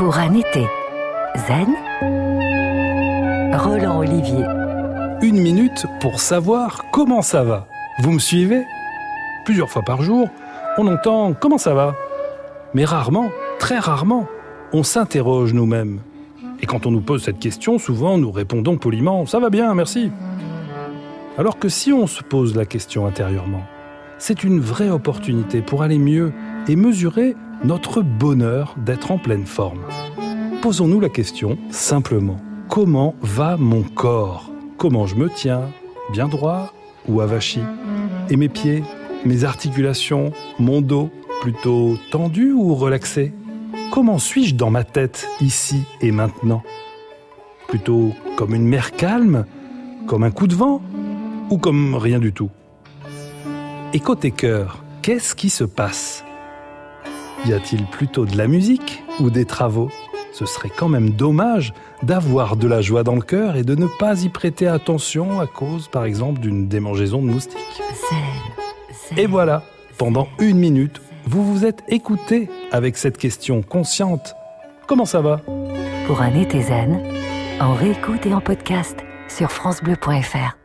pour un été zen, Roland Olivier. Une minute pour savoir comment ça va. Vous me suivez? Plusieurs fois par jour, on entend comment ça va? Mais rarement, très rarement, on s'interroge nous-mêmes. Et quand on nous pose cette question, souvent nous répondons poliment ⁇ ça va bien, merci ⁇ Alors que si on se pose la question intérieurement, c'est une vraie opportunité pour aller mieux et mesurer notre bonheur d'être en pleine forme. Posons-nous la question simplement. Comment va mon corps? Comment je me tiens? Bien droit ou avachi? Et mes pieds Mes articulations Mon dos Plutôt tendu ou relaxé? Comment suis-je dans ma tête, ici et maintenant? Plutôt comme une mer calme Comme un coup de vent Ou comme rien du tout? Et côté cœur, qu'est-ce qui se passe? Y a-t-il plutôt de la musique ou des travaux? Ce serait quand même dommage d'avoir de la joie dans le cœur et de ne pas y prêter attention à cause, par exemple, d'une démangeaison de moustiques. Et voilà, pendant une minute, vous vous êtes écouté avec cette question consciente. Comment ça va? Pour un été zen, en réécoute et en podcast sur FranceBleu.fr.